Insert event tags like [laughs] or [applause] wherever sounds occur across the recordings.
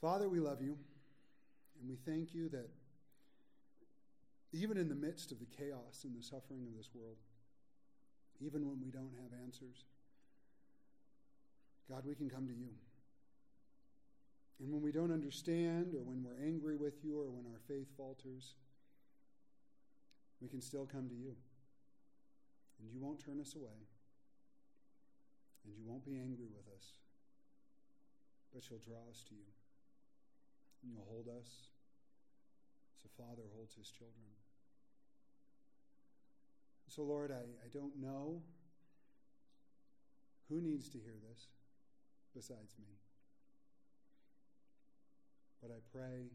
Father, we love you, and we thank you that even in the midst of the chaos and the suffering of this world, even when we don't have answers, God, we can come to you. And when we don't understand, or when we're angry with you, or when our faith falters, we can still come to you. And you won't turn us away. And you won't be angry with us. But you'll draw us to you. And you'll hold us as a father holds his children. So, Lord, I, I don't know who needs to hear this besides me. But I pray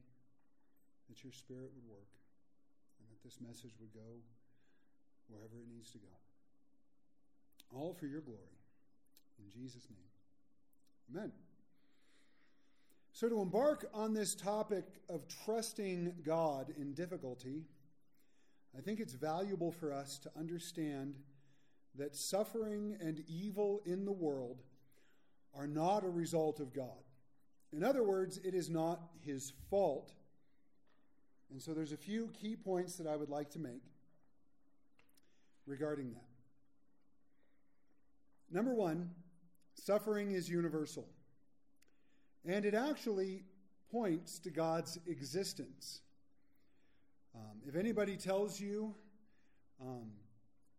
that your Spirit would work and that this message would go wherever it needs to go. All for your glory. In Jesus' name. Amen. So, to embark on this topic of trusting God in difficulty, I think it's valuable for us to understand that suffering and evil in the world are not a result of God. In other words, it is not his fault. And so there's a few key points that I would like to make regarding that. Number one, suffering is universal. And it actually points to God's existence. Um, if anybody tells you um,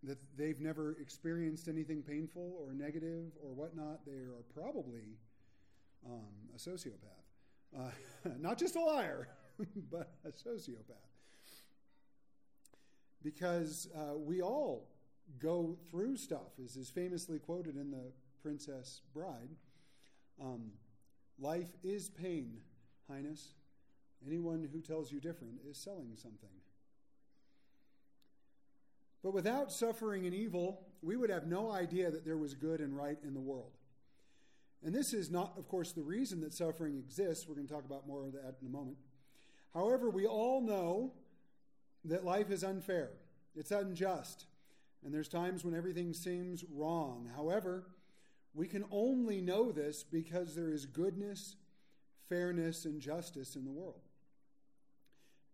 that they've never experienced anything painful or negative or whatnot, they are probably um, a sociopath. Uh, [laughs] not just a liar, [laughs] but a sociopath. Because uh, we all go through stuff, as is famously quoted in The Princess Bride. Um, life is pain, Highness. Anyone who tells you different is selling something. But without suffering and evil, we would have no idea that there was good and right in the world. And this is not, of course, the reason that suffering exists. We're going to talk about more of that in a moment. However, we all know that life is unfair, it's unjust, and there's times when everything seems wrong. However, we can only know this because there is goodness, fairness, and justice in the world.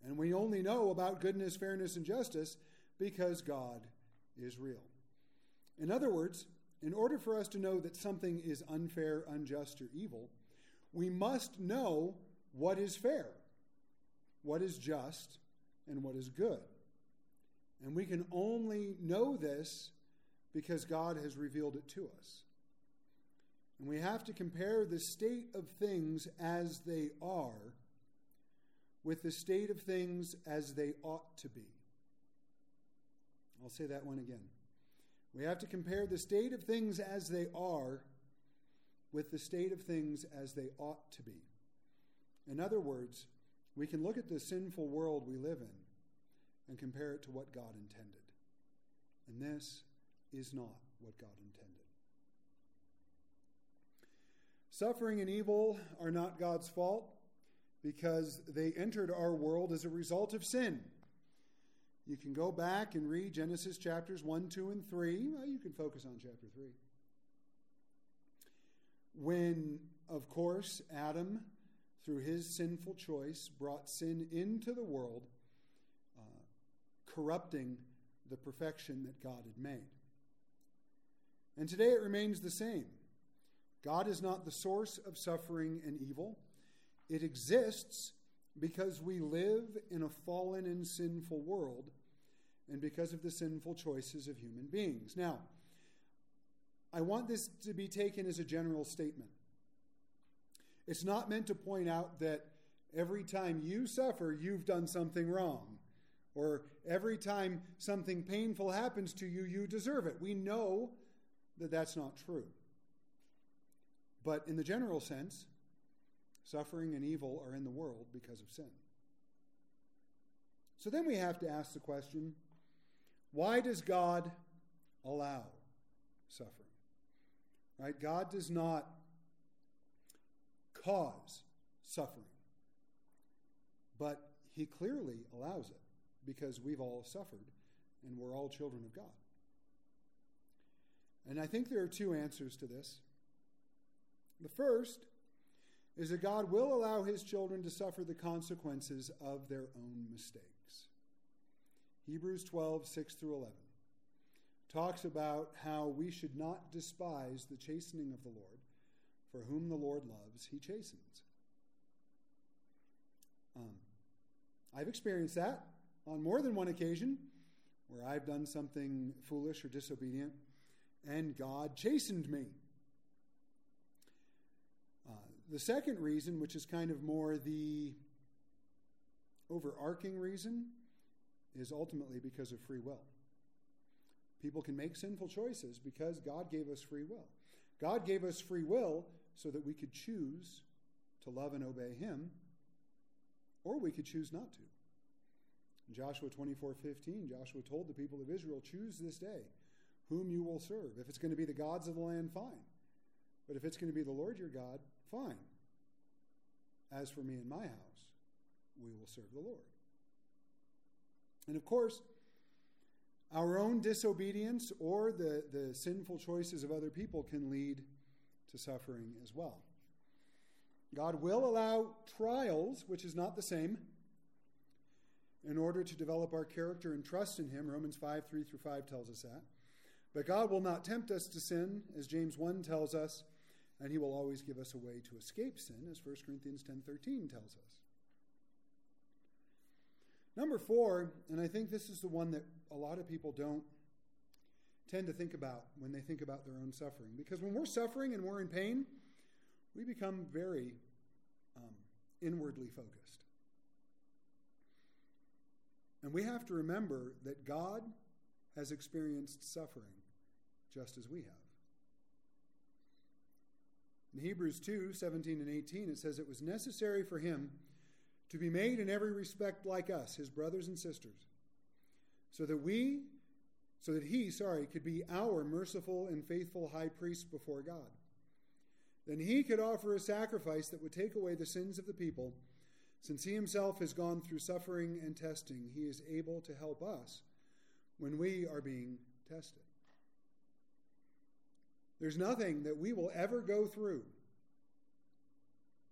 And we only know about goodness, fairness, and justice because God is real. In other words, in order for us to know that something is unfair, unjust, or evil, we must know what is fair, what is just, and what is good. And we can only know this because God has revealed it to us. And we have to compare the state of things as they are with the state of things as they ought to be. I'll say that one again. We have to compare the state of things as they are with the state of things as they ought to be. In other words, we can look at the sinful world we live in and compare it to what God intended. And this is not what God intended. Suffering and evil are not God's fault because they entered our world as a result of sin. You can go back and read Genesis chapters 1, 2, and 3. Well, you can focus on chapter 3. When, of course, Adam, through his sinful choice, brought sin into the world, uh, corrupting the perfection that God had made. And today it remains the same. God is not the source of suffering and evil. It exists because we live in a fallen and sinful world and because of the sinful choices of human beings. Now, I want this to be taken as a general statement. It's not meant to point out that every time you suffer, you've done something wrong, or every time something painful happens to you, you deserve it. We know that that's not true. But in the general sense, suffering and evil are in the world because of sin. So then we have to ask the question why does God allow suffering? Right? God does not cause suffering, but He clearly allows it because we've all suffered and we're all children of God. And I think there are two answers to this. The first is that God will allow his children to suffer the consequences of their own mistakes. Hebrews 12, 6 through 11 talks about how we should not despise the chastening of the Lord, for whom the Lord loves, he chastens. Um, I've experienced that on more than one occasion where I've done something foolish or disobedient, and God chastened me. The second reason, which is kind of more the overarching reason, is ultimately because of free will. People can make sinful choices because God gave us free will. God gave us free will so that we could choose to love and obey Him, or we could choose not to. In Joshua 24 15, Joshua told the people of Israel, Choose this day whom you will serve. If it's going to be the gods of the land, fine. But if it's going to be the Lord your God, fine. As for me and my house, we will serve the Lord. And of course, our own disobedience or the, the sinful choices of other people can lead to suffering as well. God will allow trials, which is not the same, in order to develop our character and trust in Him. Romans 5 3 through 5 tells us that. But God will not tempt us to sin, as James 1 tells us, and He will always give us a way to escape sin, as 1 Corinthians ten thirteen tells us. Number four, and I think this is the one that a lot of people don't tend to think about when they think about their own suffering. Because when we're suffering and we're in pain, we become very um, inwardly focused. And we have to remember that God has experienced suffering just as we have. In Hebrews 2 17 and 18, it says, It was necessary for him to be made in every respect like us, his brothers and sisters, so that we, so that he, sorry, could be our merciful and faithful high priest before God. Then he could offer a sacrifice that would take away the sins of the people. Since he himself has gone through suffering and testing, he is able to help us when we are being tested. There's nothing that we will ever go through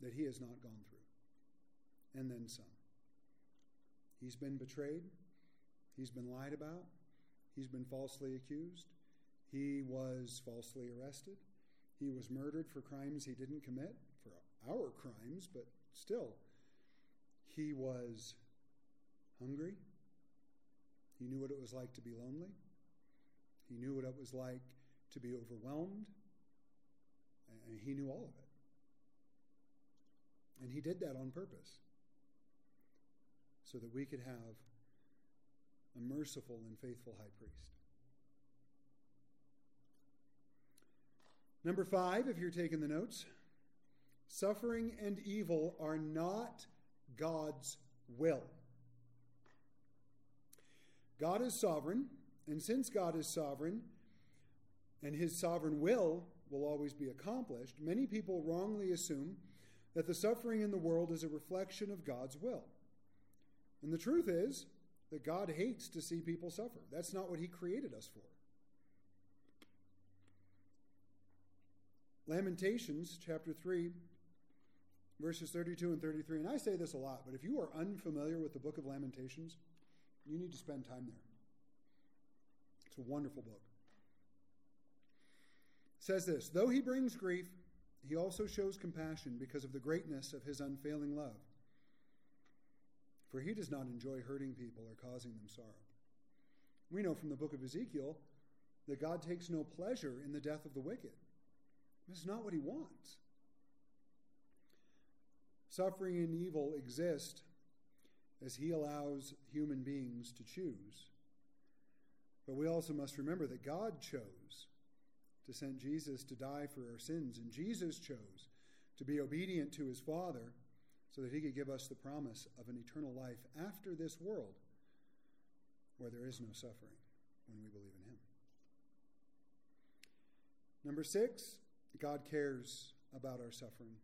that he has not gone through and then some. He's been betrayed. He's been lied about. He's been falsely accused. He was falsely arrested. He was murdered for crimes he didn't commit, for our crimes, but still. He was hungry. He knew what it was like to be lonely. He knew what it was like to be overwhelmed. And he knew all of it. And he did that on purpose so that we could have a merciful and faithful high priest. Number five, if you're taking the notes, suffering and evil are not God's will. God is sovereign, and since God is sovereign, and his sovereign will will always be accomplished, many people wrongly assume that the suffering in the world is a reflection of God's will. And the truth is that God hates to see people suffer. That's not what He created us for. Lamentations chapter 3, verses 32 and 33. And I say this a lot, but if you are unfamiliar with the book of Lamentations, you need to spend time there. It's a wonderful book. Says this Though he brings grief, he also shows compassion because of the greatness of his unfailing love for he does not enjoy hurting people or causing them sorrow. We know from the book of Ezekiel that God takes no pleasure in the death of the wicked. This is not what he wants. Suffering and evil exist as he allows human beings to choose. But we also must remember that God chose to send Jesus to die for our sins, and Jesus chose to be obedient to his Father so that he could give us the promise of an eternal life after this world where there is no suffering when we believe in him. Number six, God cares about our suffering.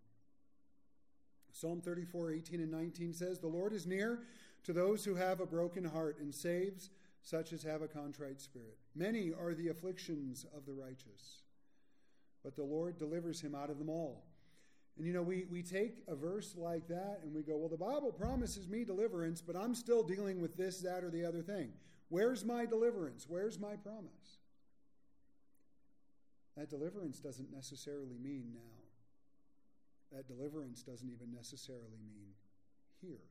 Psalm 34, 18 and 19 says, The Lord is near to those who have a broken heart and saves such as have a contrite spirit. Many are the afflictions of the righteous, but the Lord delivers him out of them all. And you know, we, we take a verse like that and we go, well, the Bible promises me deliverance, but I'm still dealing with this, that, or the other thing. Where's my deliverance? Where's my promise? That deliverance doesn't necessarily mean now. That deliverance doesn't even necessarily mean here.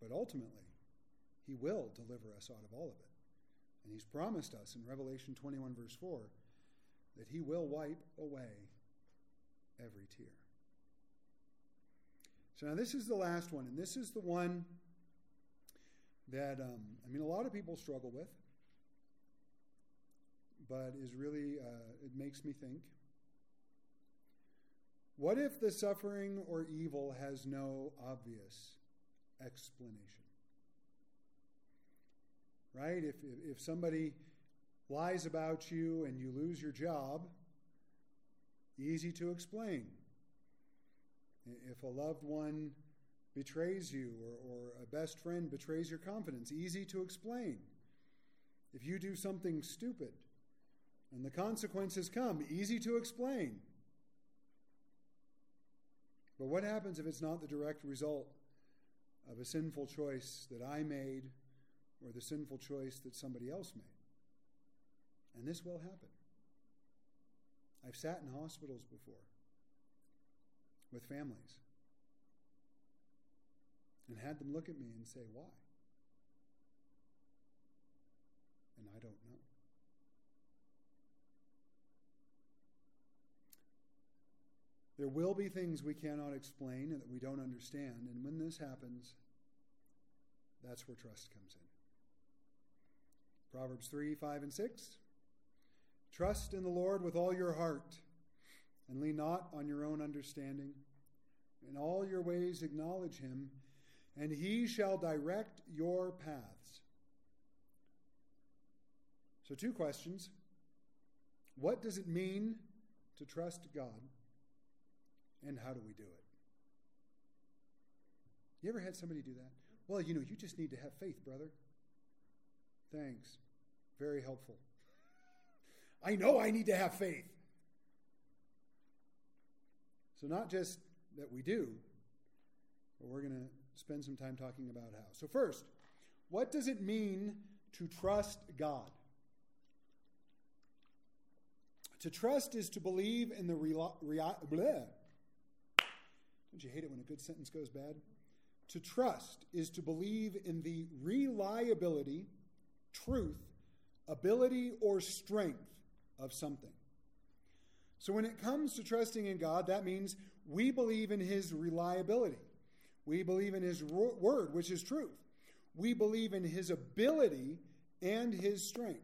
But ultimately, He will deliver us out of all of it. And He's promised us in Revelation 21, verse 4, that He will wipe away every tear. So now this is the last one, and this is the one that, um, I mean, a lot of people struggle with, but is really, uh, it makes me think. What if the suffering or evil has no obvious explanation? Right? If, if somebody lies about you and you lose your job, easy to explain. If a loved one betrays you or, or a best friend betrays your confidence, easy to explain. If you do something stupid and the consequences come, easy to explain. But what happens if it's not the direct result of a sinful choice that I made or the sinful choice that somebody else made? And this will happen. I've sat in hospitals before with families and had them look at me and say, Why? And I don't know. There will be things we cannot explain and that we don't understand, and when this happens, that's where trust comes in. Proverbs 3 5 and 6. Trust in the Lord with all your heart, and lean not on your own understanding. In all your ways acknowledge him, and he shall direct your paths. So, two questions. What does it mean to trust God? And how do we do it? You ever had somebody do that? Well, you know, you just need to have faith, brother. Thanks. Very helpful. I know I need to have faith. So, not just that we do, but we're going to spend some time talking about how. So, first, what does it mean to trust God? To trust is to believe in the real. Rea- Don't you hate it when a good sentence goes bad? To trust is to believe in the reliability, truth, ability, or strength of something. So when it comes to trusting in God, that means we believe in His reliability. We believe in His word, which is truth. We believe in His ability and His strength.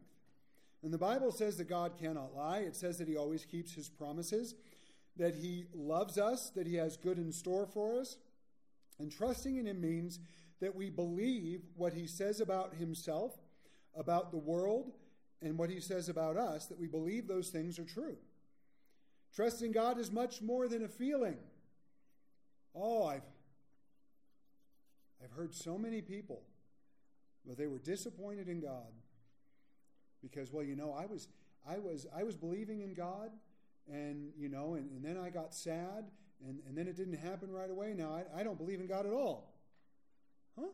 And the Bible says that God cannot lie. It says that He always keeps His promises, that He loves us, that He has good in store for us. And trusting in Him means that we believe what He says about Himself, about the world, and what he says about us, that we believe those things are true. Trusting God is much more than a feeling. Oh, I've, I've heard so many people, but they were disappointed in God because, well, you know, I was, I was, I was believing in God, and you know, and, and then I got sad, and, and then it didn't happen right away. Now I, I don't believe in God at all. Huh?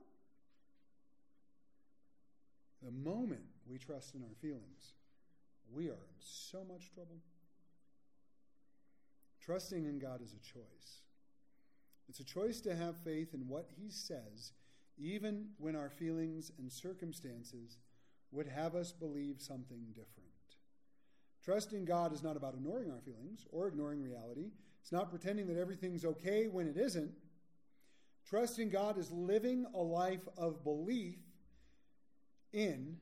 The moment we trust in our feelings, we are in so much trouble. Trusting in God is a choice. It's a choice to have faith in what He says, even when our feelings and circumstances would have us believe something different. Trusting God is not about ignoring our feelings or ignoring reality. It's not pretending that everything's okay when it isn't. Trusting God is living a life of belief in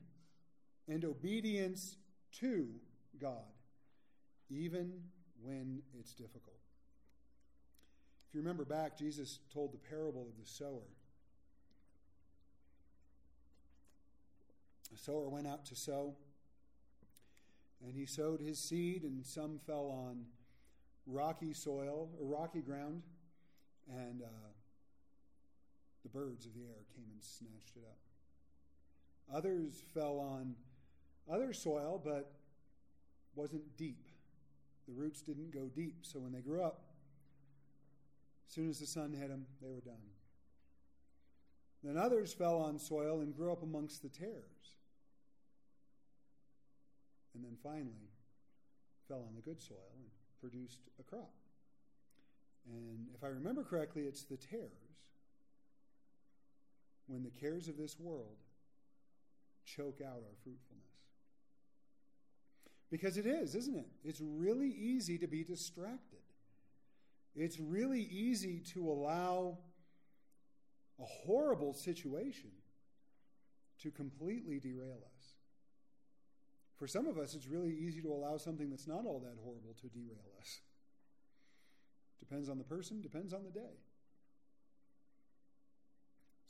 and obedience to God, even when it's difficult. If you remember back, Jesus told the parable of the sower. A sower went out to sow, and he sowed his seed, and some fell on rocky soil or rocky ground, and uh, the birds of the air came and snatched it up. Others fell on other soil, but wasn't deep the roots didn't go deep. So when they grew up, as soon as the sun hit them, they were done. Then others fell on soil and grew up amongst the tares. And then finally fell on the good soil and produced a crop. And if I remember correctly, it's the tares. When the cares of this world choke out our fruitfulness. Because it is, isn't it? It's really easy to be distracted. It's really easy to allow a horrible situation to completely derail us. For some of us, it's really easy to allow something that's not all that horrible to derail us. Depends on the person, depends on the day.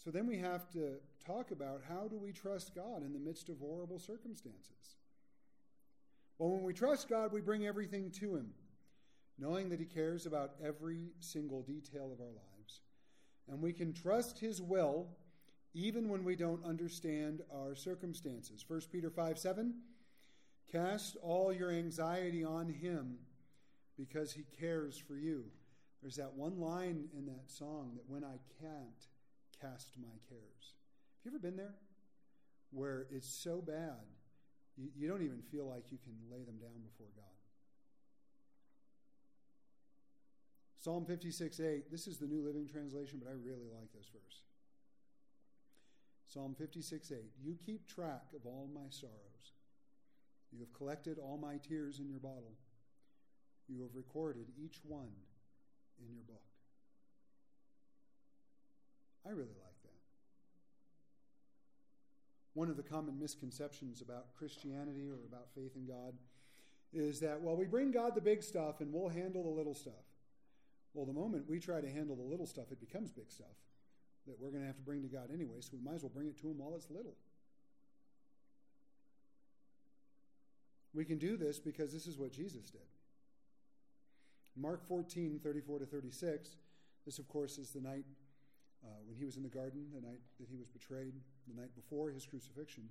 So then we have to talk about how do we trust God in the midst of horrible circumstances? Well, when we trust God, we bring everything to Him, knowing that He cares about every single detail of our lives. And we can trust His will even when we don't understand our circumstances. 1 Peter 5 7 Cast all your anxiety on Him because He cares for you. There's that one line in that song that when I can't cast my cares. Have you ever been there? Where it's so bad you, you don't even feel like you can lay them down before God. Psalm 56 8, this is the New Living Translation, but I really like this verse. Psalm 56 8, you keep track of all my sorrows. You have collected all my tears in your bottle. You have recorded each one in your book. I really like that. one of the common misconceptions about Christianity or about faith in God is that, well, we bring God the big stuff and we'll handle the little stuff. Well, the moment we try to handle the little stuff, it becomes big stuff that we're going to have to bring to God anyway, so we might as well bring it to Him while it's little. We can do this because this is what Jesus did. Mark 14, 34 to 36, this, of course, is the night uh, when he was in the garden, the night that he was betrayed, the night before his crucifixion.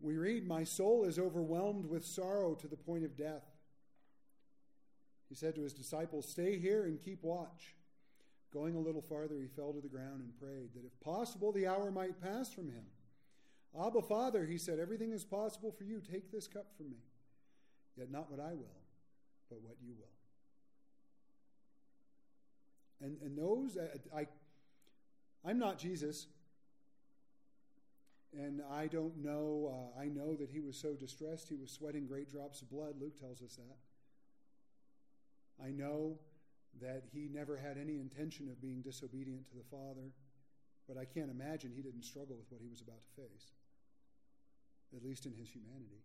We read, My soul is overwhelmed with sorrow to the point of death. He said to his disciples, Stay here and keep watch. Going a little farther, he fell to the ground and prayed that if possible, the hour might pass from him. Abba, Father, he said, everything is possible for you. Take this cup from me. Yet not what I will, but what you will. And, and those, I, I I'm not Jesus. And I don't know, uh, I know that he was so distressed, he was sweating great drops of blood. Luke tells us that. I know that he never had any intention of being disobedient to the Father, but I can't imagine he didn't struggle with what he was about to face, at least in his humanity.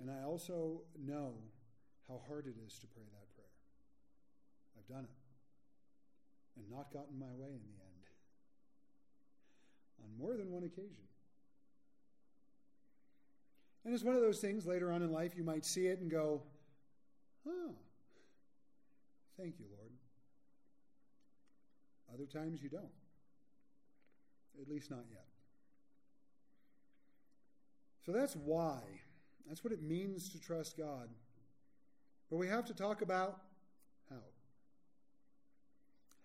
And I also know how hard it is to pray that prayer. I've done it and not gotten my way in the end. On more than one occasion. And it's one of those things later on in life you might see it and go, huh, thank you, Lord. Other times you don't. At least not yet. So that's why. That's what it means to trust God. But we have to talk about how.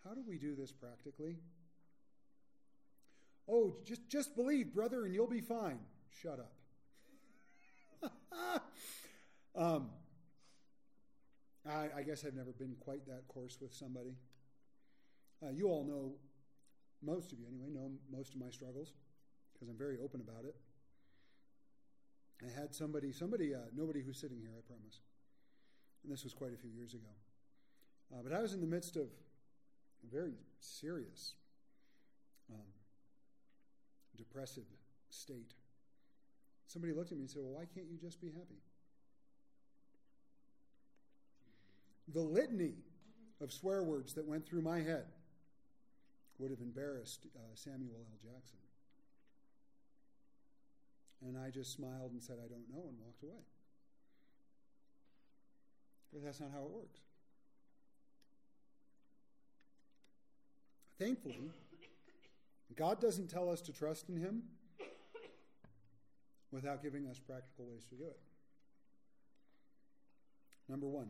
How do we do this practically? Oh, just, just believe, brother, and you'll be fine. Shut up. [laughs] um, I, I, guess I've never been quite that coarse with somebody. Uh, you all know, most of you anyway, know most of my struggles because I'm very open about it. I had somebody, somebody, uh, nobody who's sitting here, I promise. And this was quite a few years ago. Uh, but I was in the midst of very serious um, depressive state. Somebody looked at me and said, Well, why can't you just be happy? The litany of swear words that went through my head would have embarrassed uh, Samuel L. Jackson. And I just smiled and said, I don't know, and walked away. But that's not how it works. Thankfully, God doesn't tell us to trust in Him without giving us practical ways to do it. Number one.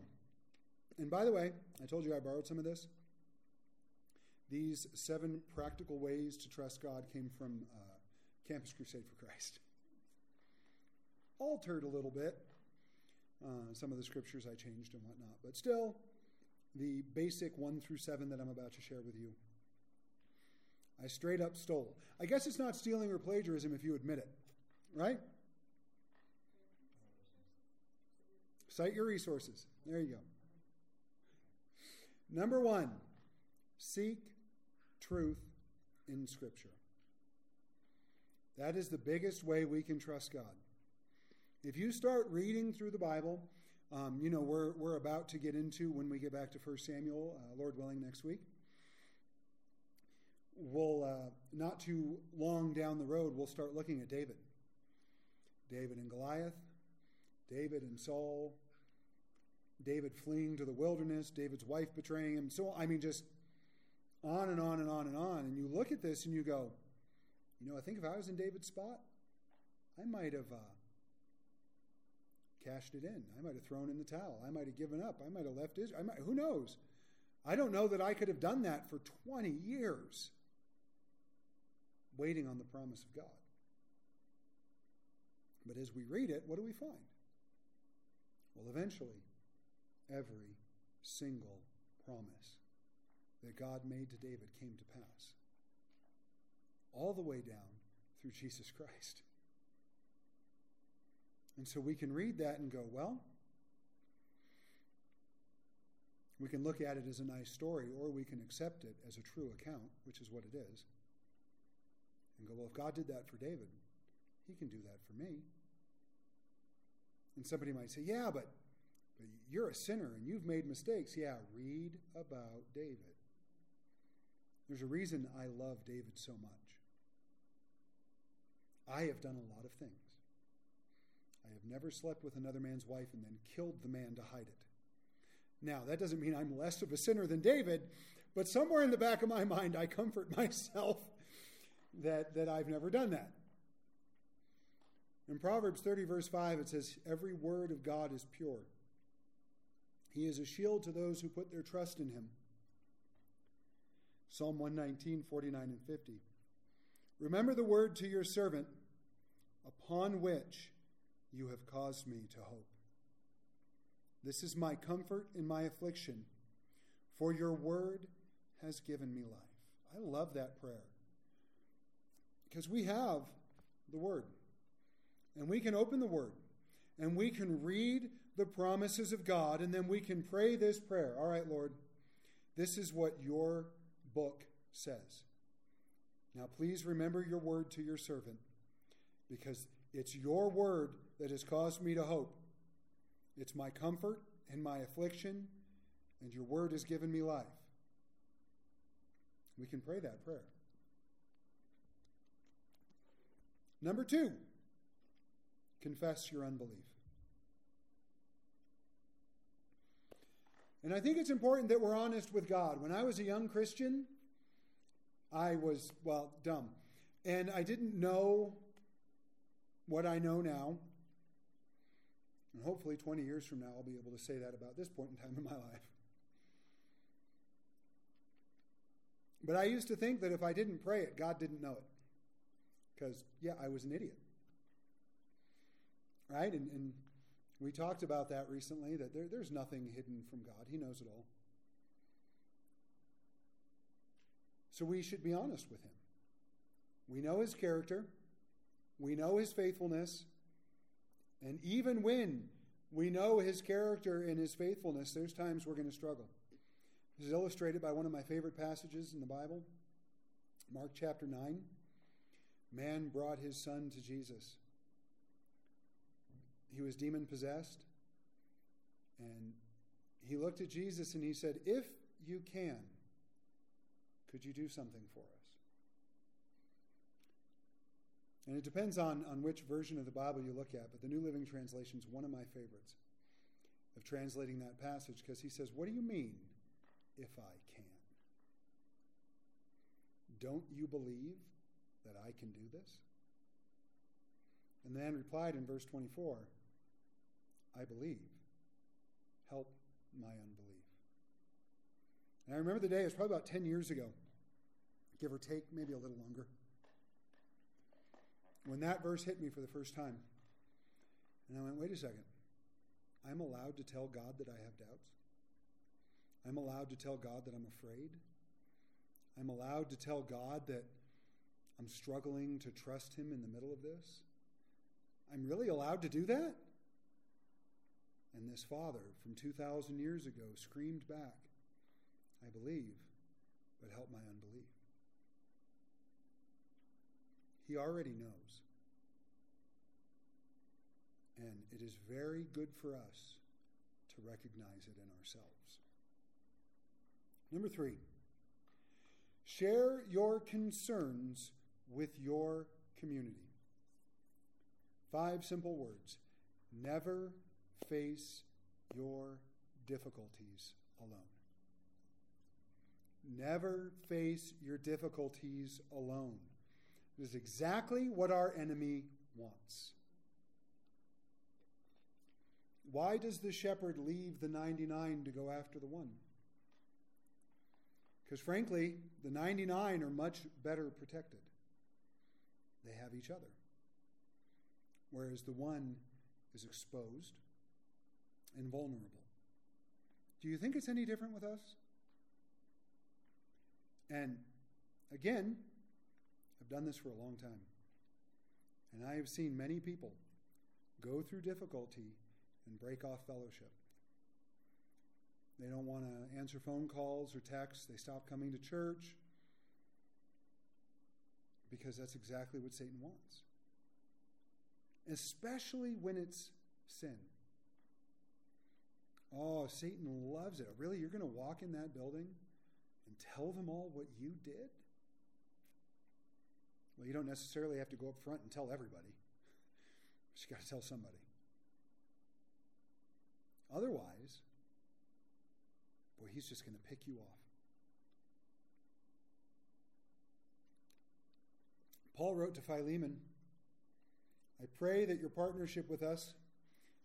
And by the way, I told you I borrowed some of this. These seven practical ways to trust God came from uh, Campus Crusade for Christ. Altered a little bit. Uh, some of the scriptures I changed and whatnot, but still, the basic one through seven that I'm about to share with you. I straight up stole. I guess it's not stealing or plagiarism if you admit it, right? Cite your resources. There you go. Number one, seek truth in Scripture. That is the biggest way we can trust God. If you start reading through the Bible, um, you know, we're, we're about to get into when we get back to 1 Samuel, uh, Lord willing, next week. We'll, uh, not too long down the road, we'll start looking at David. David and Goliath, David and Saul, David fleeing to the wilderness, David's wife betraying him. So, I mean, just on and on and on and on. And you look at this and you go, you know, I think if I was in David's spot, I might have uh, cashed it in. I might have thrown in the towel. I might have given up. I might have left Israel. Might, who knows? I don't know that I could have done that for 20 years, waiting on the promise of God. But as we read it, what do we find? Well, eventually, every single promise that God made to David came to pass. All the way down through Jesus Christ. And so we can read that and go, well, we can look at it as a nice story, or we can accept it as a true account, which is what it is, and go, well, if God did that for David, he can do that for me. And somebody might say, yeah, but, but you're a sinner and you've made mistakes. Yeah, read about David. There's a reason I love David so much. I have done a lot of things. I have never slept with another man's wife and then killed the man to hide it. Now, that doesn't mean I'm less of a sinner than David, but somewhere in the back of my mind, I comfort [laughs] myself that, that I've never done that. In Proverbs 30, verse 5, it says, Every word of God is pure. He is a shield to those who put their trust in him. Psalm 119, 49 and 50. Remember the word to your servant, upon which you have caused me to hope. This is my comfort in my affliction, for your word has given me life. I love that prayer because we have the word, and we can open the word, and we can read the promises of God, and then we can pray this prayer. All right, Lord, this is what your book says. Now, please remember your word to your servant, because it's your word that has caused me to hope. It's my comfort in my affliction, and your word has given me life. We can pray that prayer. Number two, confess your unbelief. And I think it's important that we're honest with God. When I was a young Christian, I was, well, dumb. And I didn't know what I know now. And hopefully, 20 years from now, I'll be able to say that about this point in time in my life. But I used to think that if I didn't pray it, God didn't know it. Because, yeah, I was an idiot. Right? And, and we talked about that recently that there, there's nothing hidden from God, He knows it all. So we should be honest with Him. We know His character, we know His faithfulness, and even when we know His character and His faithfulness, there's times we're going to struggle. This is illustrated by one of my favorite passages in the Bible, Mark chapter 9. Man brought his son to Jesus. He was demon possessed. And he looked at Jesus and he said, If you can, could you do something for us? And it depends on, on which version of the Bible you look at, but the New Living Translation is one of my favorites of translating that passage because he says, What do you mean, if I can? Don't you believe that I can do this? And the man replied in verse 24, I believe. help my unbelief. And I remember the day, it was probably about 10 years ago, give or take, maybe a little longer, when that verse hit me for the first time. And I went, wait a second. I'm allowed to tell God that I have doubts. I'm allowed to tell God that I'm afraid. I'm allowed to tell God that I'm struggling to trust Him in the middle of this. I'm really allowed to do that? And this father from 2,000 years ago screamed back, I believe, but help my unbelief. He already knows. And it is very good for us to recognize it in ourselves. Number three, share your concerns with your community. Five simple words. Never face your difficulties alone. Never face your difficulties alone. It is exactly what our enemy wants. Why does the shepherd leave the 99 to go after the one? Because frankly, the 99 are much better protected. They have each other. Whereas the one is exposed and vulnerable. Do you think it's any different with us? And again, I've done this for a long time. And I have seen many people go through difficulty and break off fellowship. They don't want to answer phone calls or texts. They stop coming to church because that's exactly what Satan wants. Especially when it's sin. Oh, Satan loves it. Really? You're going to walk in that building and tell them all what you did? Well, you don't necessarily have to go up front and tell everybody. You got to tell somebody. Otherwise, boy, he's just going to pick you off. Paul wrote to Philemon I pray that your partnership with us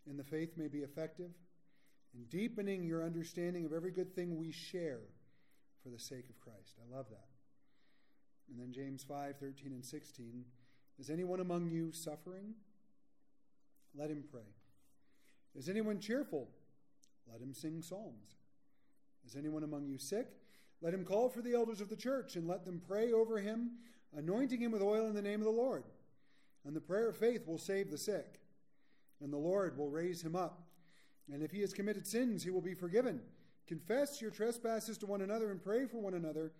in the faith may be effective in deepening your understanding of every good thing we share for the sake of Christ. I love that. And then James 5 13 and 16. Is anyone among you suffering? Let him pray. Is anyone cheerful? Let him sing psalms. Is anyone among you sick? Let him call for the elders of the church and let them pray over him, anointing him with oil in the name of the Lord. And the prayer of faith will save the sick, and the Lord will raise him up. And if he has committed sins, he will be forgiven. Confess your trespasses to one another and pray for one another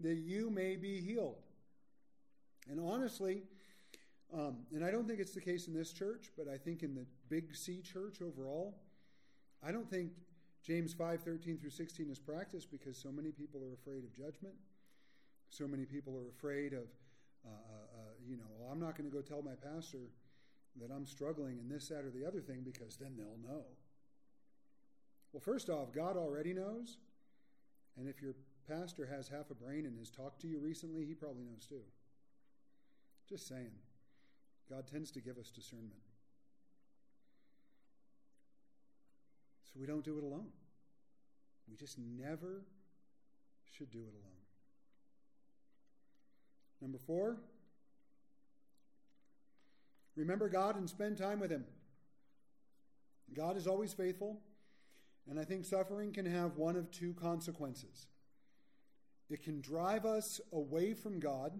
that you may be healed. And honestly, um, and I don't think it's the case in this church, but I think in the Big C church overall, I don't think James 5 13 through 16 is practiced because so many people are afraid of judgment. So many people are afraid of, uh, uh, uh, you know, well, I'm not going to go tell my pastor that I'm struggling in this, that, or the other thing because then they'll know. Well, first off, God already knows. And if your pastor has half a brain and has talked to you recently, he probably knows too. Just saying. God tends to give us discernment. So we don't do it alone. We just never should do it alone. Number four, remember God and spend time with Him. God is always faithful. And I think suffering can have one of two consequences. It can drive us away from God,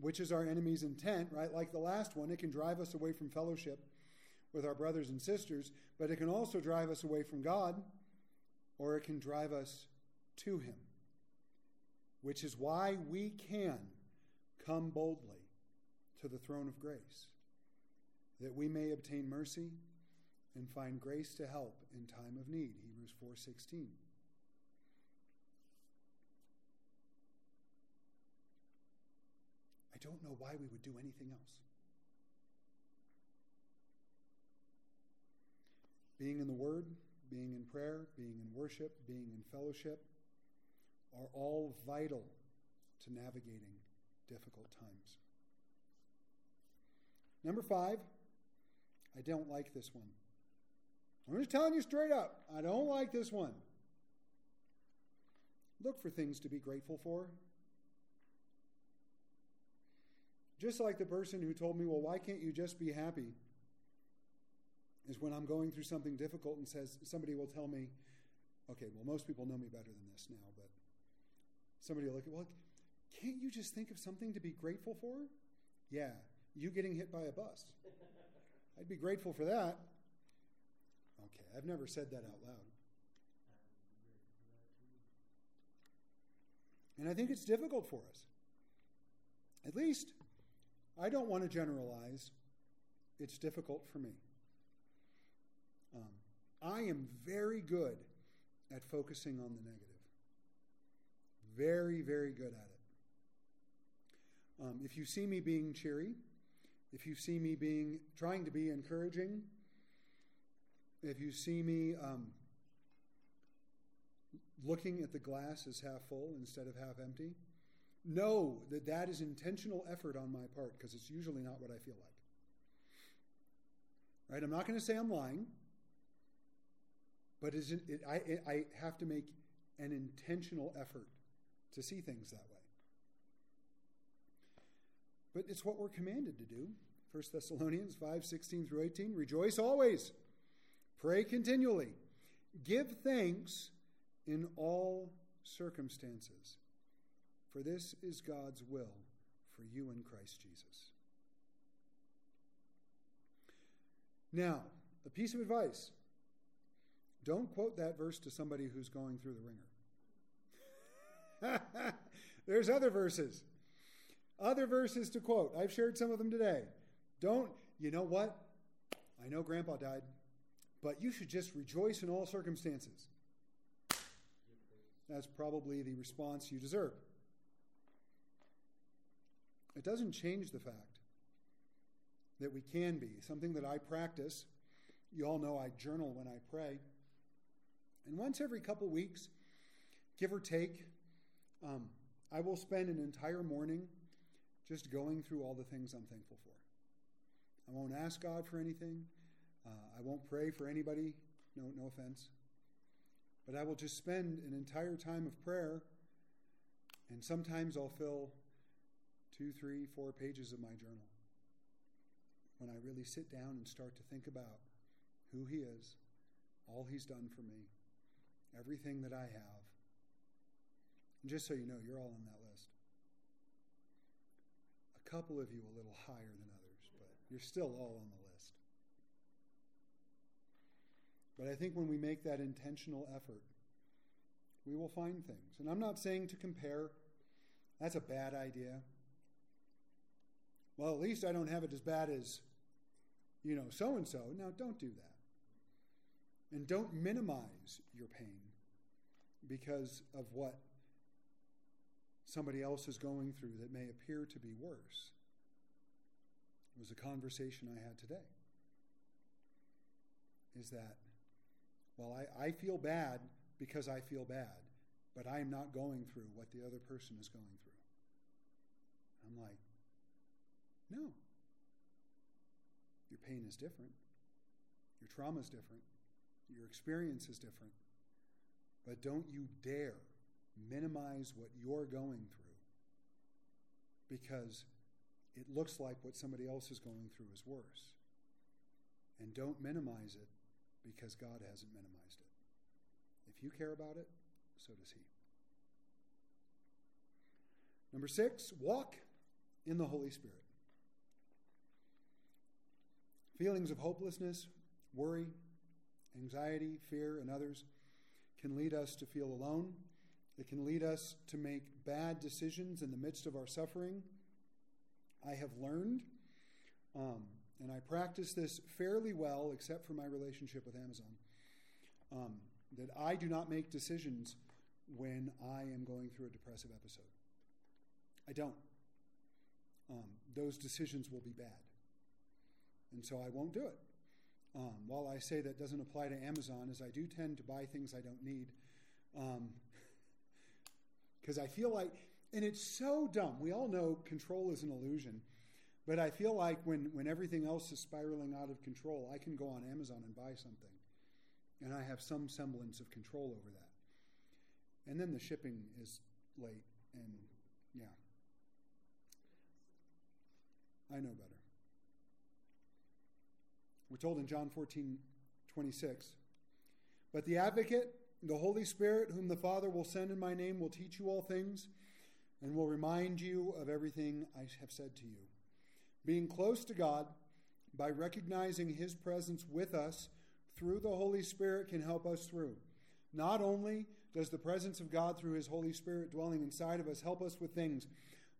which is our enemy's intent, right? Like the last one, it can drive us away from fellowship with our brothers and sisters, but it can also drive us away from God, or it can drive us to Him, which is why we can come boldly to the throne of grace, that we may obtain mercy and find grace to help in time of need. Hebrews 4:16. I don't know why we would do anything else. Being in the Word, being in prayer, being in worship, being in fellowship are all vital to navigating difficult times. Number five, I don't like this one. I'm just telling you straight up, I don't like this one. Look for things to be grateful for. Just like the person who told me, Well, why can't you just be happy? Is when I'm going through something difficult and says, somebody will tell me, okay, well, most people know me better than this now, but somebody will look at, well, can't you just think of something to be grateful for? Yeah, you getting hit by a bus. I'd be grateful for that. Okay, I've never said that out loud. And I think it's difficult for us. At least, I don't want to generalize. It's difficult for me. Um, I am very good at focusing on the negative. Very, very good at it. Um, if you see me being cheery, if you see me being trying to be encouraging, if you see me um, looking at the glass as half full instead of half empty, know that that is intentional effort on my part because it's usually not what I feel like. Right? I'm not going to say I'm lying. But it, I, it, I have to make an intentional effort to see things that way. But it's what we're commanded to do. 1 Thessalonians 5 16 through 18. Rejoice always, pray continually, give thanks in all circumstances, for this is God's will for you in Christ Jesus. Now, a piece of advice don't quote that verse to somebody who's going through the wringer. [laughs] There's other verses. Other verses to quote. I've shared some of them today. Don't, you know what? I know grandpa died, but you should just rejoice in all circumstances. That's probably the response you deserve. It doesn't change the fact that we can be. Something that I practice. You all know I journal when I pray. And once every couple weeks, give or take, um, I will spend an entire morning just going through all the things I'm thankful for. I won't ask God for anything. Uh, I won't pray for anybody. No, no offense. But I will just spend an entire time of prayer, and sometimes I'll fill two, three, four pages of my journal when I really sit down and start to think about who He is, all He's done for me, everything that I have. And just so you know, you're all on that couple of you a little higher than others, but you're still all on the list. But I think when we make that intentional effort, we will find things. And I'm not saying to compare, that's a bad idea. Well, at least I don't have it as bad as, you know, so and so. Now, don't do that. And don't minimize your pain because of what somebody else is going through that may appear to be worse. It was a conversation I had today. Is that, well, I, I feel bad because I feel bad, but I'm not going through what the other person is going through. I'm like, no. Your pain is different. Your trauma is different. Your experience is different. But don't you dare minimize what you're going through because it looks like what somebody else is going through is worse. And don't minimize it because God hasn't minimized it. If you care about it, so does He. Number six, walk in the Holy Spirit. Feelings of hopelessness, worry, anxiety, fear, and others can lead us to feel alone. It can lead us to make bad decisions in the midst of our suffering. I have learned, um, and I practice this fairly well, except for my relationship with Amazon, um, that I do not make decisions when I am going through a depressive episode. I don't. Um, those decisions will be bad. And so I won't do it. Um, while I say that doesn't apply to Amazon, as I do tend to buy things I don't need, because I feel like, and it's so dumb. We all know control is an illusion, but I feel like when when everything else is spiraling out of control, I can go on Amazon and buy something, and I have some semblance of control over that. And then the shipping is late, and yeah. I know better. We're told in John 14, 26, But the advocate, the Holy Spirit, whom the Father will send in my name, will teach you all things and will remind you of everything I have said to you. Being close to God, by recognizing his presence with us through the Holy Spirit, can help us through. Not only does the presence of God through his Holy Spirit dwelling inside of us help us with things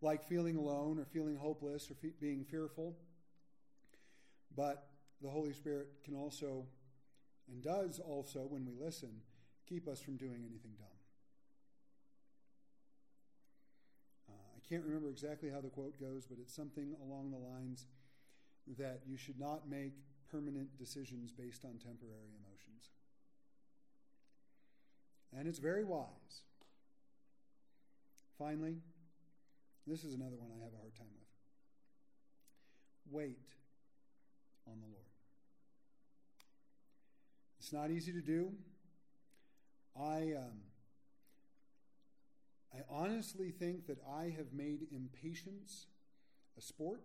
like feeling alone or feeling hopeless or fe- being fearful, but the Holy Spirit can also, and does also, when we listen, keep us from doing anything dumb. Uh, I can't remember exactly how the quote goes, but it's something along the lines that you should not make permanent decisions based on temporary emotions. And it's very wise. Finally, this is another one I have a hard time with. Wait on the Lord. It's not easy to do. I, um, I honestly think that I have made impatience a sport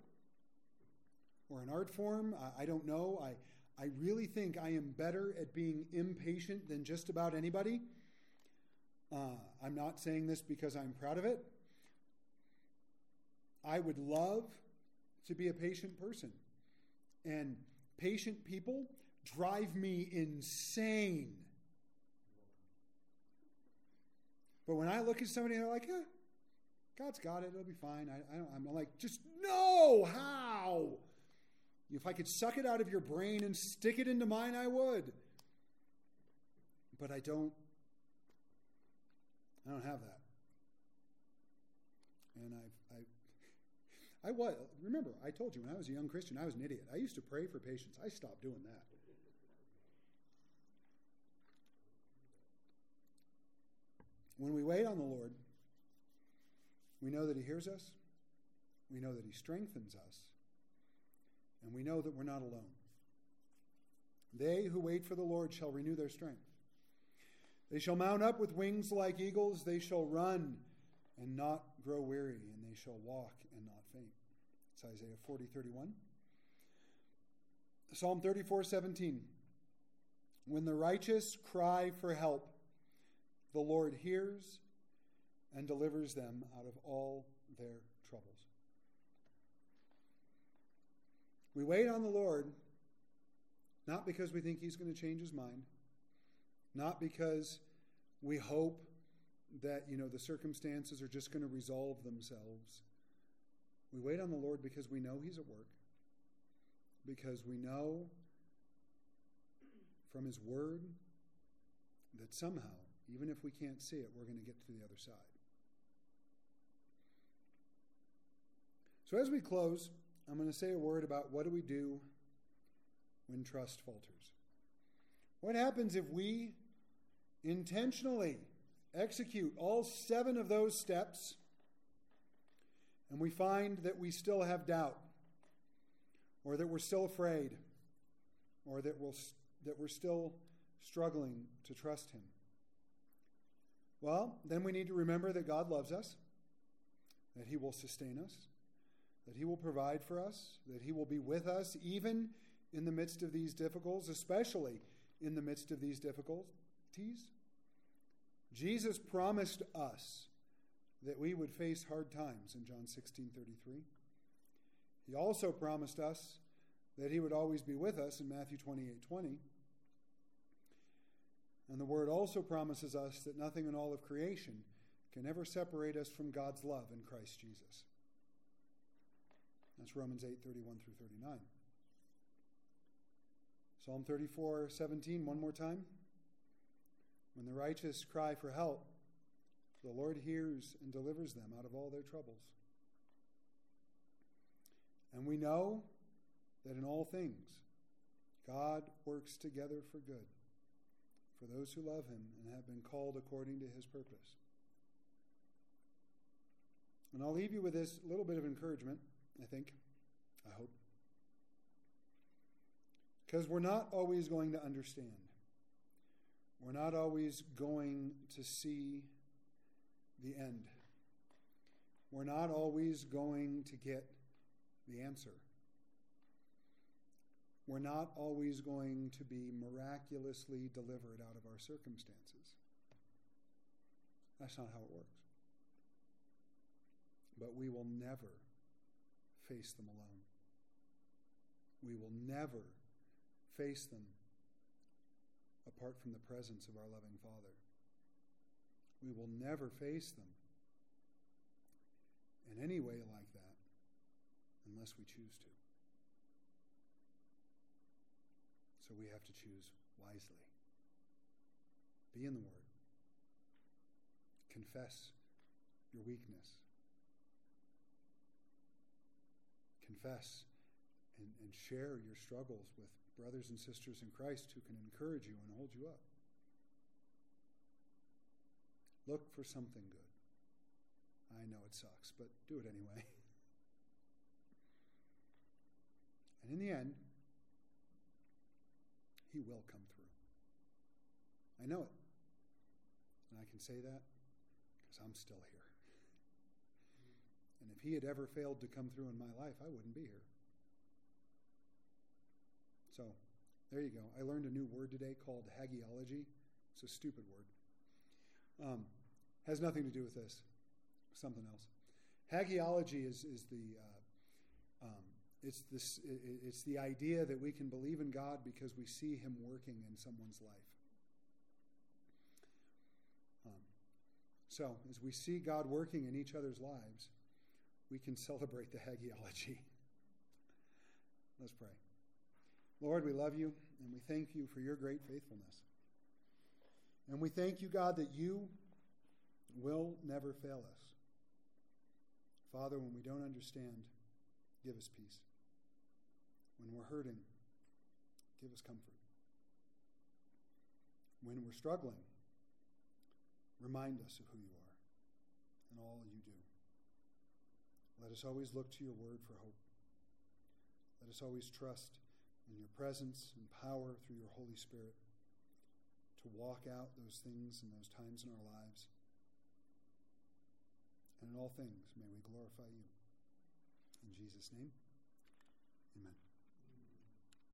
or an art form. I, I don't know. I, I really think I am better at being impatient than just about anybody. Uh, I'm not saying this because I'm proud of it. I would love to be a patient person. And patient people drive me insane. But when I look at somebody and they're like, yeah, God's got it, it'll be fine. I, I I'm like, just no, how? If I could suck it out of your brain and stick it into mine, I would. But I don't. I don't have that. And I've, I, I was. Remember, I told you when I was a young Christian, I was an idiot. I used to pray for patience. I stopped doing that. When we wait on the Lord, we know that He hears us, we know that He strengthens us, and we know that we're not alone. They who wait for the Lord shall renew their strength. They shall mount up with wings like eagles. They shall run and not grow weary, and they shall walk and not faint. It's Isaiah 40, 31. Psalm 34, 17. When the righteous cry for help, the Lord hears and delivers them out of all their troubles. We wait on the Lord not because we think He's going to change His mind, not because we hope that you know the circumstances are just going to resolve themselves. We wait on the Lord because we know He's at work, because we know from His Word that somehow even if we can't see it, we're going to get to the other side. So, as we close, I'm going to say a word about what do we do when trust falters. What happens if we intentionally execute all seven of those steps and we find that we still have doubt, or that we're still afraid, or that, we'll, that we're still struggling to trust Him? Well, then we need to remember that God loves us, that He will sustain us, that He will provide for us, that He will be with us even in the midst of these difficulties, especially in the midst of these difficulties. Jesus promised us that we would face hard times in John 16 33. He also promised us that He would always be with us in Matthew 28 20. And the Word also promises us that nothing in all of creation can ever separate us from God's love in Christ Jesus. That's Romans 8 31 through 39. Psalm 34 17, one more time. When the righteous cry for help, the Lord hears and delivers them out of all their troubles. And we know that in all things, God works together for good for those who love him and have been called according to his purpose. And I'll leave you with this little bit of encouragement, I think, I hope. Because we're not always going to understand. We're not always going to see the end. We're not always going to get the answer. We're not always going to be miraculously delivered out of our circumstances. That's not how it works. But we will never face them alone. We will never face them apart from the presence of our loving Father. We will never face them in any way like that unless we choose to. So we have to choose wisely. Be in the Word. Confess your weakness. Confess and, and share your struggles with brothers and sisters in Christ who can encourage you and hold you up. Look for something good. I know it sucks, but do it anyway. [laughs] And in the end, He will come through. I know it. And I can say that because I'm still here. And if He had ever failed to come through in my life, I wouldn't be here. So there you go. I learned a new word today called hagiology. It's a stupid word. Um, has nothing to do with this. Something else. Hagiology is is the uh, it's this it's the idea that we can believe in God because we see Him working in someone's life. Um, so as we see God working in each other's lives, we can celebrate the hagiology. [laughs] Let's pray. Lord, we love you and we thank you for your great faithfulness. And we thank you, God, that you will never fail us. Father, when we don't understand, give us peace. When we're hurting, give us comfort. When we're struggling, remind us of who you are and all you do. Let us always look to your word for hope. Let us always trust in your presence and power through your Holy Spirit to walk out those things and those times in our lives. And in all things, may we glorify you. In Jesus' name, amen.